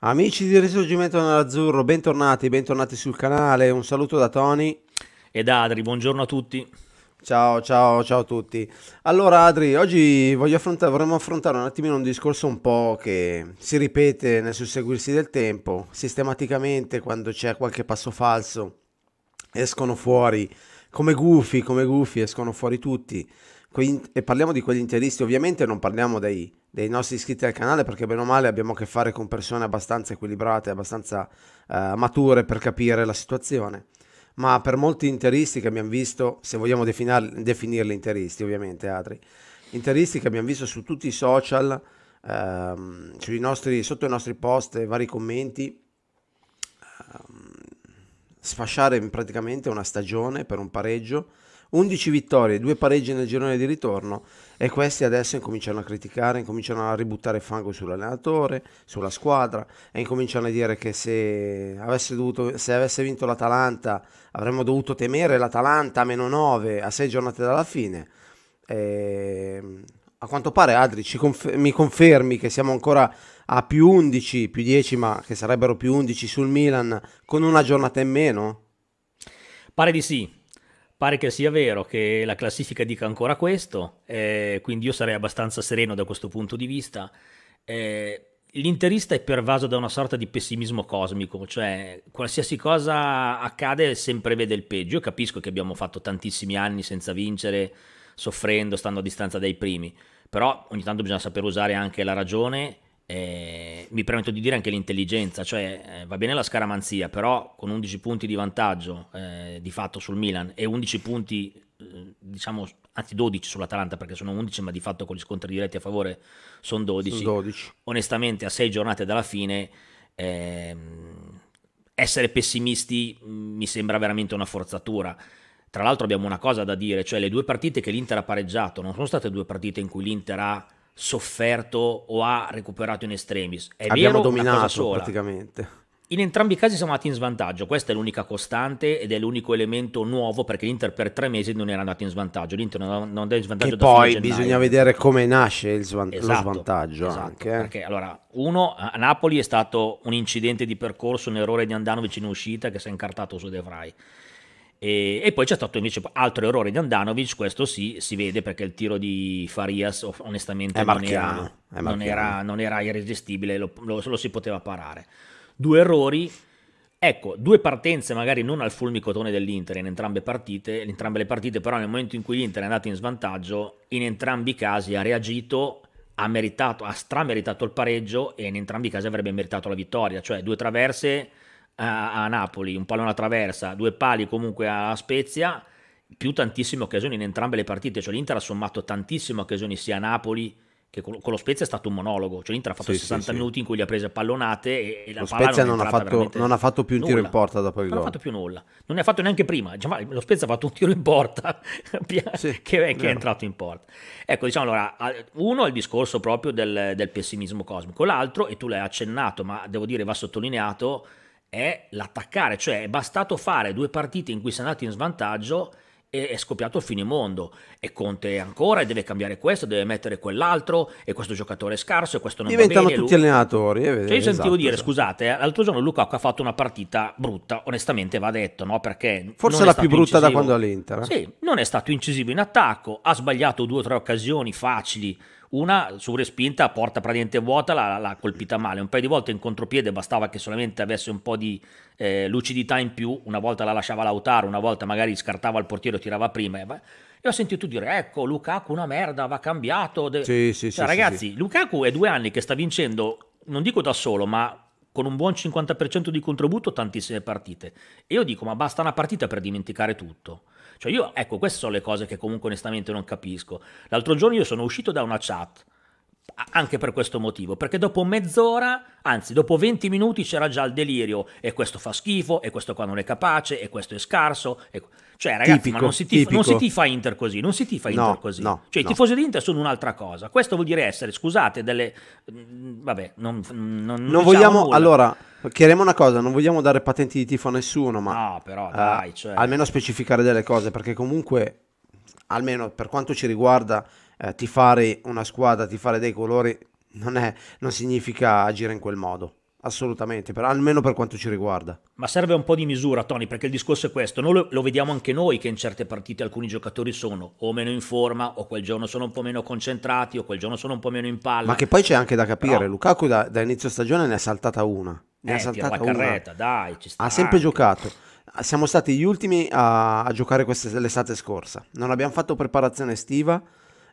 Amici di Risorgimento Nell'Azzurro, bentornati, bentornati sul canale. Un saluto da Tony. Ed Adri, buongiorno a tutti. Ciao, ciao, ciao a tutti. Allora, Adri, oggi affrontare, vorremmo affrontare un attimino un discorso un po' che si ripete nel susseguirsi del tempo. Sistematicamente, quando c'è qualche passo falso, escono fuori come gufi, come gufi, escono fuori tutti. E parliamo di quegli interisti, ovviamente non parliamo dei, dei nostri iscritti al canale perché bene o male abbiamo a che fare con persone abbastanza equilibrate, abbastanza uh, mature per capire la situazione. Ma per molti interisti che abbiamo visto, se vogliamo definirli interisti ovviamente, altri, interisti che abbiamo visto su tutti i social, ehm, nostri, sotto i nostri post vari commenti, ehm, sfasciare praticamente una stagione per un pareggio 11 vittorie, 2 pareggi nel girone di ritorno e questi adesso incominciano a criticare, incominciano a ributtare fango sull'allenatore, sulla squadra e incominciano a dire che se avesse, dovuto, se avesse vinto l'Atalanta avremmo dovuto temere l'Atalanta a meno 9 a 6 giornate dalla fine. E a quanto pare Adri conf- mi confermi che siamo ancora a più 11, più 10 ma che sarebbero più 11 sul Milan con una giornata in meno? Pare di sì, Pare che sia vero che la classifica dica ancora questo, eh, quindi io sarei abbastanza sereno da questo punto di vista. Eh, l'interista è pervaso da una sorta di pessimismo cosmico, cioè qualsiasi cosa accade sempre vede il peggio. Io capisco che abbiamo fatto tantissimi anni senza vincere, soffrendo, stando a distanza dai primi, però ogni tanto bisogna saper usare anche la ragione eh, mi permetto di dire anche l'intelligenza, cioè eh, va bene la scaramanzia, però con 11 punti di vantaggio eh, di fatto sul Milan e 11 punti, eh, diciamo, anzi 12 sull'Atalanta perché sono 11, ma di fatto con gli scontri diretti a favore sono 12. Sono 12. Onestamente a 6 giornate dalla fine ehm, essere pessimisti mm, mi sembra veramente una forzatura. Tra l'altro abbiamo una cosa da dire, cioè le due partite che l'Inter ha pareggiato non sono state due partite in cui l'Inter ha sofferto o ha recuperato in extremis. È Abbiamo vero, dominato praticamente. In entrambi i casi siamo andati in svantaggio, questa è l'unica costante ed è l'unico elemento nuovo perché l'Inter per tre mesi non era andato in svantaggio, l'Inter non, è in svantaggio che poi bisogna vedere come nasce il svan- esatto, lo svantaggio esatto, anche. Eh. Perché allora, uno, a Napoli è stato un incidente di percorso, un errore di Andanovic in uscita che si è incartato su De Vrij e, e, poi c'è stato invece altro errore di Andanovic, questo sì, si vede perché il tiro di Farias onestamente non era, non, era, non, era, irresistibile, lo, lo, lo, si poteva parare. Due errori, ecco, due partenze magari non al fulmicotone dell'Inter in entrambe, partite, in entrambe le partite, però nel momento in cui l'Inter è andato in svantaggio, in entrambi i casi ha reagito, ha meritato, ha strameritato il pareggio e in entrambi i casi avrebbe meritato la vittoria, cioè due traverse a, a Napoli, un pallone a traversa, due pali comunque a Spezia, più tantissime occasioni in entrambe le partite, cioè l'Inter ha sommato tantissime occasioni sia a Napoli che con, lo Spezia è stato un monologo, cioè l'Inter ha fatto sì, 60 sì, minuti sì. in cui gli ha prese pallonate e, la lo Spezia non, non, ha fatto, non, ha fatto, più un nulla. tiro in porta dopo il non gol. Non ha fatto più nulla, non ne ha fatto neanche prima, lo Spezia ha fatto un tiro in porta che, che, è entrato in porta. Ecco, diciamo allora, uno è il discorso proprio del, del pessimismo cosmico, l'altro, e tu l'hai accennato, ma devo dire va sottolineato, è l'attaccare, cioè è bastato fare due partite in cui si è andati in svantaggio e è scoppiato il finimondo e Conte ancora e deve cambiare questo, deve mettere quell'altro e questo giocatore è scarso e questo non diventano va bene. tutti allenatori eh, cioè io esatto, sentivo dire esatto. scusate eh, l'altro giorno Lukaku ha fatto una partita brutta onestamente va detto no perché forse la più brutta incisivo. da quando all'Inter eh? sì non è stato incisivo in attacco ha sbagliato due o tre occasioni facili una su respinta porta praticamente vuota, l'ha, l'ha, colpita male. Un paio di volte in contropiede bastava che solamente avesse un po' di eh, lucidità in più. Una volta la lasciava Lautaro, una volta magari scartava il portiere o tirava prima. E ho sentito dire: Ecco, Lukaku una merda, va cambiato. De... Sì, sì, cioè, sì, ragazzi, Lukaku è due anni che sta vincendo, non dico da solo, ma con un buon 50% di contributo tantissime partite. E io dico, ma basta una partita per dimenticare tutto. Cioè io, ecco, queste sono le cose che comunque onestamente non capisco. L'altro giorno io sono uscito da una chat, anche per questo motivo, perché dopo mezz'ora, anzi dopo 20 minuti c'era già il delirio, e questo fa schifo, e questo qua non è capace, e questo è scarso. E... Cioè ragazzi, tipico, ma non si, tifa, non si, tifa, Inter così, non si tifa Inter no, così. No, cioè no. i tifosi di Inter sono un'altra cosa. Questo vuol dire essere, scusate, delle... Mm, vabbè, non, non, non, non vogliamo... Nulla. Allora Chiariamo una cosa, non vogliamo dare patenti di tifo a nessuno, ma no, però, dai, eh, cioè... almeno specificare delle cose, perché comunque, almeno per quanto ci riguarda, eh, tifare una squadra, tifare dei colori, non, è, non significa agire in quel modo. Assolutamente, per, almeno per quanto ci riguarda. Ma serve un po' di misura, Tony, perché il discorso è questo. Noi lo, lo, vediamo anche noi che in certe partite alcuni giocatori sono o meno in forma, o quel giorno sono un po' meno concentrati, o quel giorno sono un po' meno in palla. Ma che poi c'è anche da capire, Però... Lukaku da, da, inizio stagione ne ha saltata una. Ne eh, ha saltata una. dai, ci sta Ha sempre anche. giocato. Siamo stati gli ultimi a, a giocare queste, l'estate scorsa. Non abbiamo fatto preparazione estiva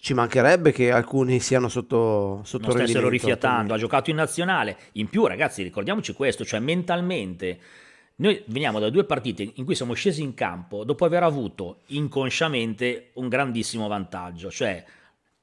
ci mancherebbe che alcuni siano sotto, sotto non stessero rifiatando, ha giocato in nazionale. In più, ragazzi, ricordiamoci questo, cioè mentalmente noi veniamo da due partite in cui siamo scesi in campo dopo aver avuto inconsciamente un grandissimo vantaggio, cioè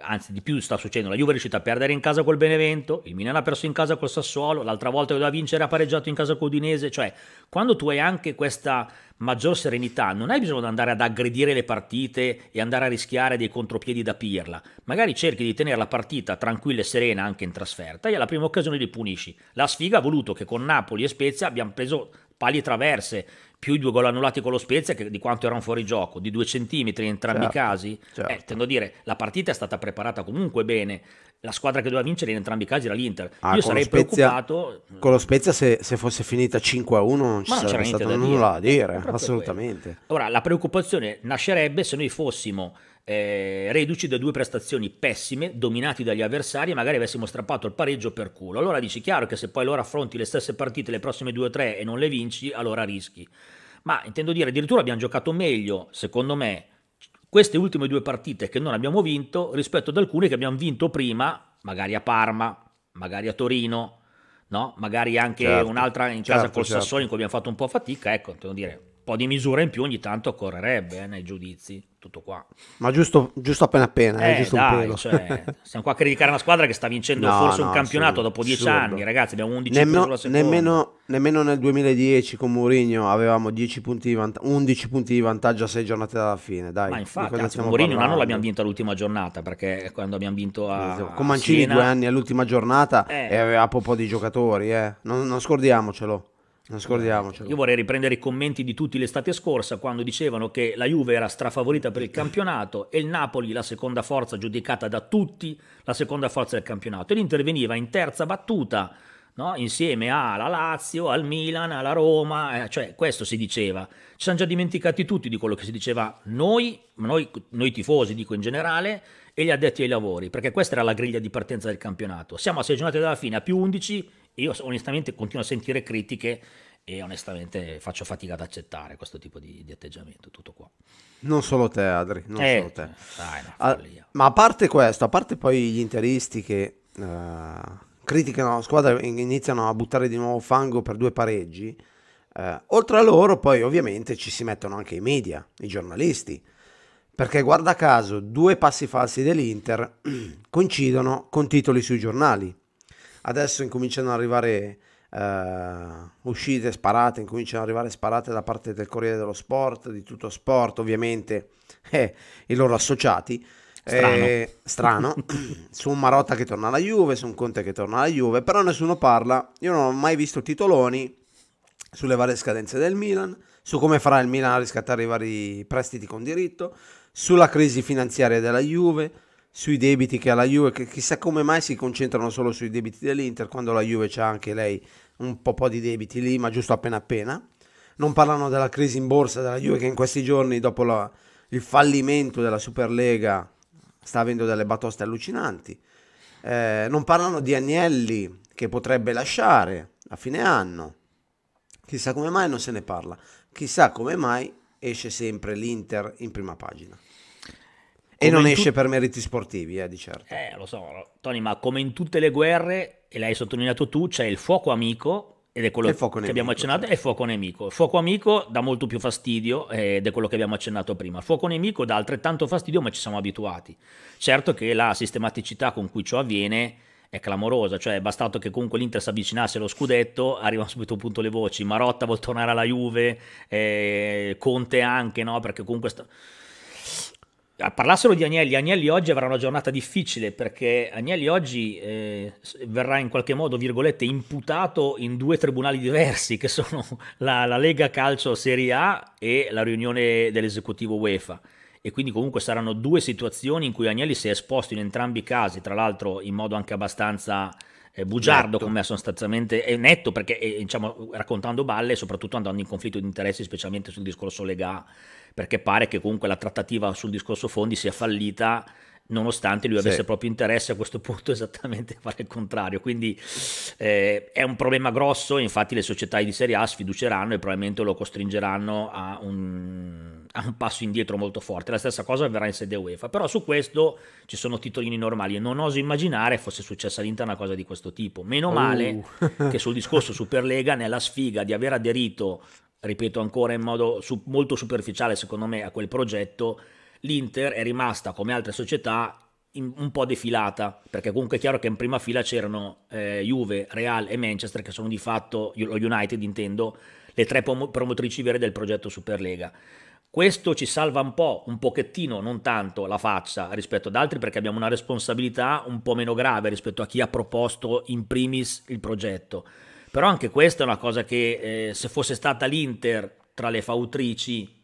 anzi di più sta succedendo, la Juve è riuscita a perdere in casa col Benevento, il Milan ha perso in casa col Sassuolo, l'altra volta doveva vincere ha pareggiato in casa con Udinese, cioè quando tu hai anche questa maggior serenità non hai bisogno di andare ad aggredire le partite e andare a rischiare dei contropiedi da pirla, magari cerchi di tenere la partita tranquilla e serena anche in trasferta e alla prima occasione li punisci. La sfiga ha voluto che con Napoli e Spezia abbiamo preso pali traverse, più i due gol annullati con lo Spezia che di quanto erano fuori gioco, di due centimetri in entrambi certo, i casi. Certo. Eh, tendo a dire, la partita è stata preparata comunque bene, la squadra che doveva vincere in entrambi i casi era l'Inter. Ah, Io sarei Spezia, preoccupato... Con lo Spezia se, se, fosse finita 5 a 1 non ci non sarebbe stato nulla da dire, assolutamente. Quello. Ora, la preoccupazione nascerebbe se noi fossimo eh, reduci da due prestazioni pessime, dominati dagli avversari e magari avessimo strappato il pareggio per culo. Allora dici chiaro che se poi loro affronti le stesse partite le prossime due o tre e non le vinci, allora rischi. Ma intendo dire, addirittura abbiamo giocato meglio, secondo me, queste ultime due partite che non abbiamo vinto rispetto ad alcune che abbiamo vinto prima, magari a Parma, magari a Torino, no? magari anche certo, un'altra in casa certo, col certo. Sassuolo in cui abbiamo fatto un po' fatica, ecco, intendo dire, po' di misura in più ogni tanto occorrerebbe eh, nei giudizi tutto qua. Ma giusto, giusto appena appena, eh, eh, giusto dai, un pelo. Cioè, stiamo qua a criticare una squadra che sta vincendo no, forse no, un campionato dopo dieci anni, ragazzi, abbiamo 11 Nemmo, sulla seconda. Nemmeno, nemmeno nel 2010 con Mourinho avevamo 10 punti di vanta- 11 punti di vantaggio a 6 giornate dalla fine, dai. Ma infatti, anzi, con Mourinho un anno l'abbiamo vinto all'ultima giornata, perché quando abbiamo vinto a. Con Mancini Siena, due anni all'ultima giornata eh. e aveva un po' di giocatori, eh. non, non scordiamocelo. Non scordiamocelo. Io vorrei riprendere i commenti di tutti l'estate scorsa quando dicevano che la Juve era strafavorita per il campionato e il Napoli la seconda forza giudicata da tutti, la seconda forza del campionato. E l'interveniva in terza battuta, no? insieme alla Lazio, al Milan, alla Roma, eh, cioè questo si diceva. Ci siamo già dimenticati tutti di quello che si diceva noi, noi, noi tifosi dico in generale, e gli addetti ai lavori, perché questa era la griglia di partenza del campionato. Siamo a sei giornate dalla fine, a più 11 io onestamente continuo a sentire critiche e onestamente faccio fatica ad accettare questo tipo di, di atteggiamento, tutto qua. Non solo te, Adri, non eh, solo te. Dai, a, ma a parte questo, a parte poi gli interisti che uh, criticano la squadra e iniziano a buttare di nuovo fango per due pareggi, uh, oltre a loro poi ovviamente ci si mettono anche i media, i giornalisti, perché guarda caso due passi falsi dell'Inter coincidono con titoli sui giornali adesso incominciano ad arrivare uh, uscite sparate, incominciano ad arrivare sparate da parte del Corriere dello Sport, di tutto sport, ovviamente eh, i loro associati. Strano, eh, strano. su un Marotta che torna alla Juve, su un Conte che torna alla Juve, però nessuno parla. Io non ho mai visto titoloni sulle varie scadenze del Milan, su come farà il Milan a riscattare i vari prestiti con diritto, sulla crisi finanziaria della Juve, sui debiti che ha la Juve, che chissà come mai si concentrano solo sui debiti dell'Inter, quando la Juve c'ha anche lei un po', po di debiti lì, ma giusto appena appena. Non parlano della crisi in borsa della Juve che in questi giorni, dopo la, il fallimento della Superlega, sta avendo delle batoste allucinanti. Eh, non parlano di Agnelli che potrebbe lasciare a fine anno. Chissà come mai non se ne parla. Chissà come mai esce sempre l'Inter in prima pagina. E non esce tu... per meriti sportivi, eh, di certo. Eh, lo so, Tony, ma come in tutte le guerre, e l'hai sottolineato tu, c'è il fuoco amico, ed è quello che nemico, abbiamo accennato, certo. il fuoco nemico. Il fuoco amico dà molto più fastidio, ed è quello che abbiamo accennato prima. Il fuoco nemico dà altrettanto fastidio, ma ci siamo abituati. Certo che la sistematicità con cui ciò avviene è clamorosa, cioè è bastato che comunque l'Inter si avvicinasse allo scudetto, arrivano subito appunto le voci, Marotta vuol tornare alla Juve, eh, Conte anche, no? Perché comunque... Sta parlassero di Agnelli, Agnelli oggi avrà una giornata difficile perché Agnelli oggi eh, verrà in qualche modo, virgolette, imputato in due tribunali diversi che sono la, la, Lega Calcio Serie A e la riunione dell'esecutivo UEFA. E quindi comunque saranno due situazioni in cui Agnelli si è esposto in entrambi i casi, tra l'altro in modo anche abbastanza eh, bugiardo netto. come sostanzialmente è netto perché è, diciamo, raccontando balle e soprattutto andando in conflitto di interessi specialmente sul discorso Lega perché pare che comunque la trattativa sul discorso fondi sia fallita nonostante lui avesse sì. proprio interesse a questo punto esattamente a fare il contrario. Quindi eh, è un problema grosso, infatti le società di Serie A sfiduceranno e probabilmente lo costringeranno a un, a un, passo indietro molto forte. La stessa cosa avverrà in sede UEFA, però su questo ci sono titolini normali e non oso immaginare fosse successa all'Inter una cosa di questo tipo. Meno male uh. che sul discorso Superlega, nella sfiga di aver aderito, ripeto ancora in modo su, molto superficiale secondo me, a quel progetto, l'Inter è rimasta come altre società in, un po' defilata, perché comunque è chiaro che in prima fila c'erano eh, Juve, Real e Manchester, che sono di fatto, lo United intendo, le tre promotrici vere del progetto Superlega. Questo ci salva un po', un pochettino, non tanto la faccia rispetto ad altri perché abbiamo una responsabilità un po' meno grave rispetto a chi ha proposto in primis il progetto. Però anche questa è una cosa che eh, se fosse stata l'Inter tra le fautrici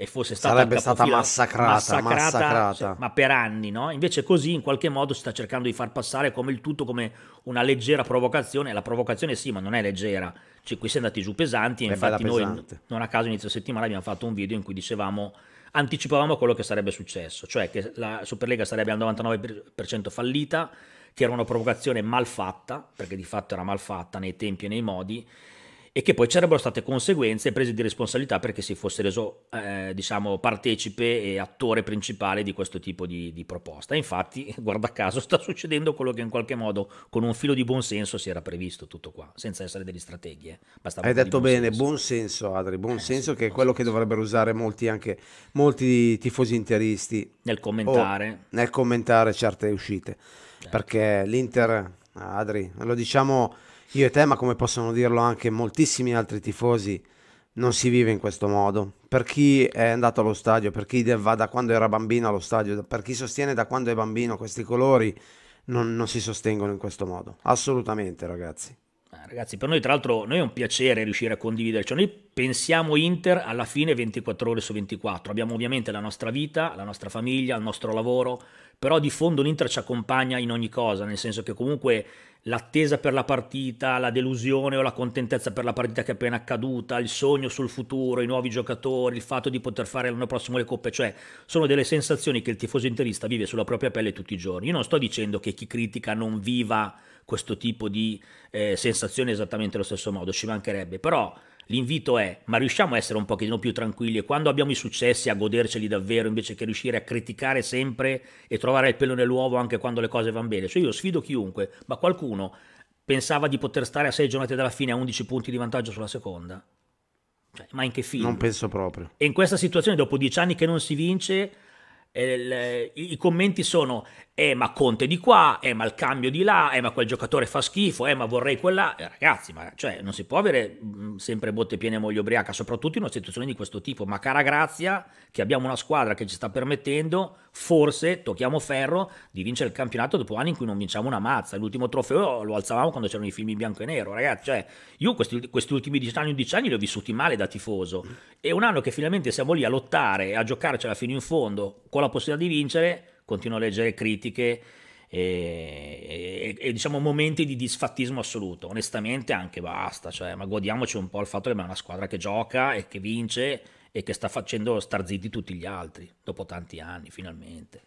e fosse stata sarebbe stata massacrata, massacrata, massacrata. Cioè, ma per anni, no? Invece così in qualche modo si sta cercando di far passare come il tutto come una leggera provocazione, la provocazione sì, ma non è leggera. Cioè, qui si è andati giù pesanti e infatti noi pesante. non a caso inizio settimana abbiamo fatto un video in cui dicevamo anticipavamo quello che sarebbe successo, cioè che la Superlega sarebbe al 99% fallita, che era una provocazione mal fatta, perché di fatto era mal fatta nei tempi e nei modi e che poi c'erano state conseguenze e prese di responsabilità perché si fosse reso eh, diciamo partecipe e attore principale di questo tipo di, di, proposta. infatti, guarda caso, sta succedendo quello che in qualche modo con un filo di buonsenso si era previsto tutto qua, senza essere degli strateghi. Eh. Hai detto bene, senso. buon senso Adri, buon eh, senso sì, che è quello senso. che dovrebbero usare molti, anche, molti tifosi interisti. Nel commentare. nel commentare certe uscite. Certo. Perché l'Inter, Adri, lo diciamo io e te, ma come possono dirlo anche moltissimi altri tifosi, non si vive in questo modo. Per chi è andato allo stadio, per chi va da quando era bambino allo stadio, per chi sostiene da quando è bambino questi colori, non, non si sostengono in questo modo. Assolutamente, ragazzi. Eh, ragazzi, per noi tra l'altro noi è un piacere riuscire a condividere, cioè noi pensiamo Inter alla fine 24 ore su 24, abbiamo ovviamente la nostra vita, la nostra famiglia, il nostro lavoro, però di fondo l'Inter ci accompagna in ogni cosa, nel senso che comunque l'attesa per la partita, la delusione o la contentezza per la partita che è appena accaduta, il sogno sul futuro, i nuovi giocatori, il fatto di poter fare l'anno prossimo le coppe, cioè sono delle sensazioni che il tifoso interista vive sulla propria pelle tutti i giorni. Io non sto dicendo che chi critica non viva questo tipo di eh, sensazioni esattamente allo stesso modo, ci mancherebbe, però L'invito è, ma riusciamo a essere un pochettino più tranquilli e quando abbiamo i successi a goderceli davvero invece che riuscire a criticare sempre e trovare il pelo nell'uovo anche quando le cose vanno bene. Cioè io sfido chiunque, ma qualcuno pensava di poter stare a 6 giornate dalla fine a 11 punti di vantaggio sulla seconda? Cioè, ma in che film? Non penso proprio. E in questa situazione, dopo 10 anni che non si vince, eh, i commenti sono eh ma Conte di qua, eh ma il cambio di là, eh ma quel giocatore fa schifo, eh ma vorrei quella... Eh, ragazzi, ma cioè, non si può avere mm, sempre botte piene e moglie ubriaca, soprattutto in una situazione di questo tipo. Ma cara grazia che abbiamo una squadra che ci sta permettendo, forse, tocchiamo ferro, di vincere il campionato dopo anni in cui non vinciamo una mazza. L'ultimo trofeo lo alzavamo quando c'erano i film in bianco e nero, ragazzi. Cioè, io questi, questi ultimi 10 anni, 11 anni li ho vissuti male da tifoso. E un anno che finalmente siamo lì a lottare, a giocarcela fino in fondo, con la possibilità di vincere continuo a leggere critiche e, e, e, diciamo momenti di disfattismo assoluto. Onestamente anche basta, cioè, ma godiamoci un po' il fatto che abbiamo una squadra che gioca e che vince e che sta facendo star zitti tutti gli altri dopo tanti anni, finalmente.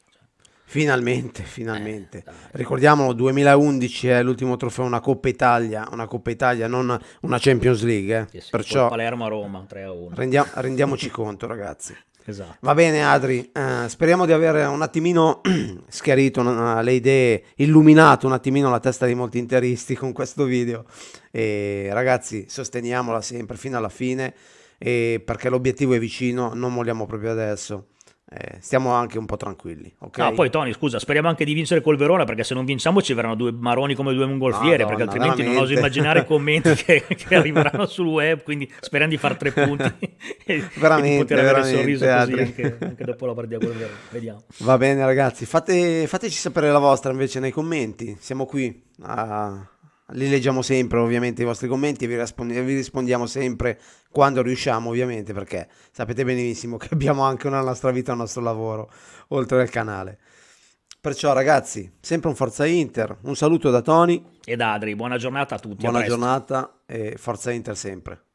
Finalmente, finalmente. Eh, Ricordiamolo, 2011 è l'ultimo trofeo, una Coppa Italia, una Coppa Italia, non una Champions League. Eh. Sì, Perciò Palermo a Roma 3 a 1. Rendiamo, rendiamoci conto, ragazzi. Esatto. Va bene Adri, eh, speriamo di aver un attimino schiarito una, le idee, illuminato un attimino la testa di molti interisti con questo video. E ragazzi sosteniamola sempre fino alla fine perché l'obiettivo è vicino, non molliamo proprio adesso eh, stiamo anche un po' tranquilli. Okay? No, poi Tony, scusa, speriamo anche di vincere col Verona perché se non vinciamo ci verranno due maroni come due mongolfiere, Madonna, perché altrimenti veramente. non oso immaginare i commenti che, che, arriveranno sul web, quindi speriamo di fare tre punti e, veramente, e poter avere il sorriso così anche, anche, dopo la partita col Verona. Vediamo. Va bene ragazzi, Fate, fateci sapere la vostra invece nei commenti, siamo qui a li leggiamo sempre ovviamente i vostri commenti e vi, rispondi- vi, rispondiamo sempre quando riusciamo ovviamente perché sapete benissimo che abbiamo anche una nostra vita, un nostro lavoro oltre al canale. Perciò ragazzi, sempre un Forza Inter, un saluto da Tony. E da Adri, buona giornata a tutti. Buona giornata e Forza Inter sempre.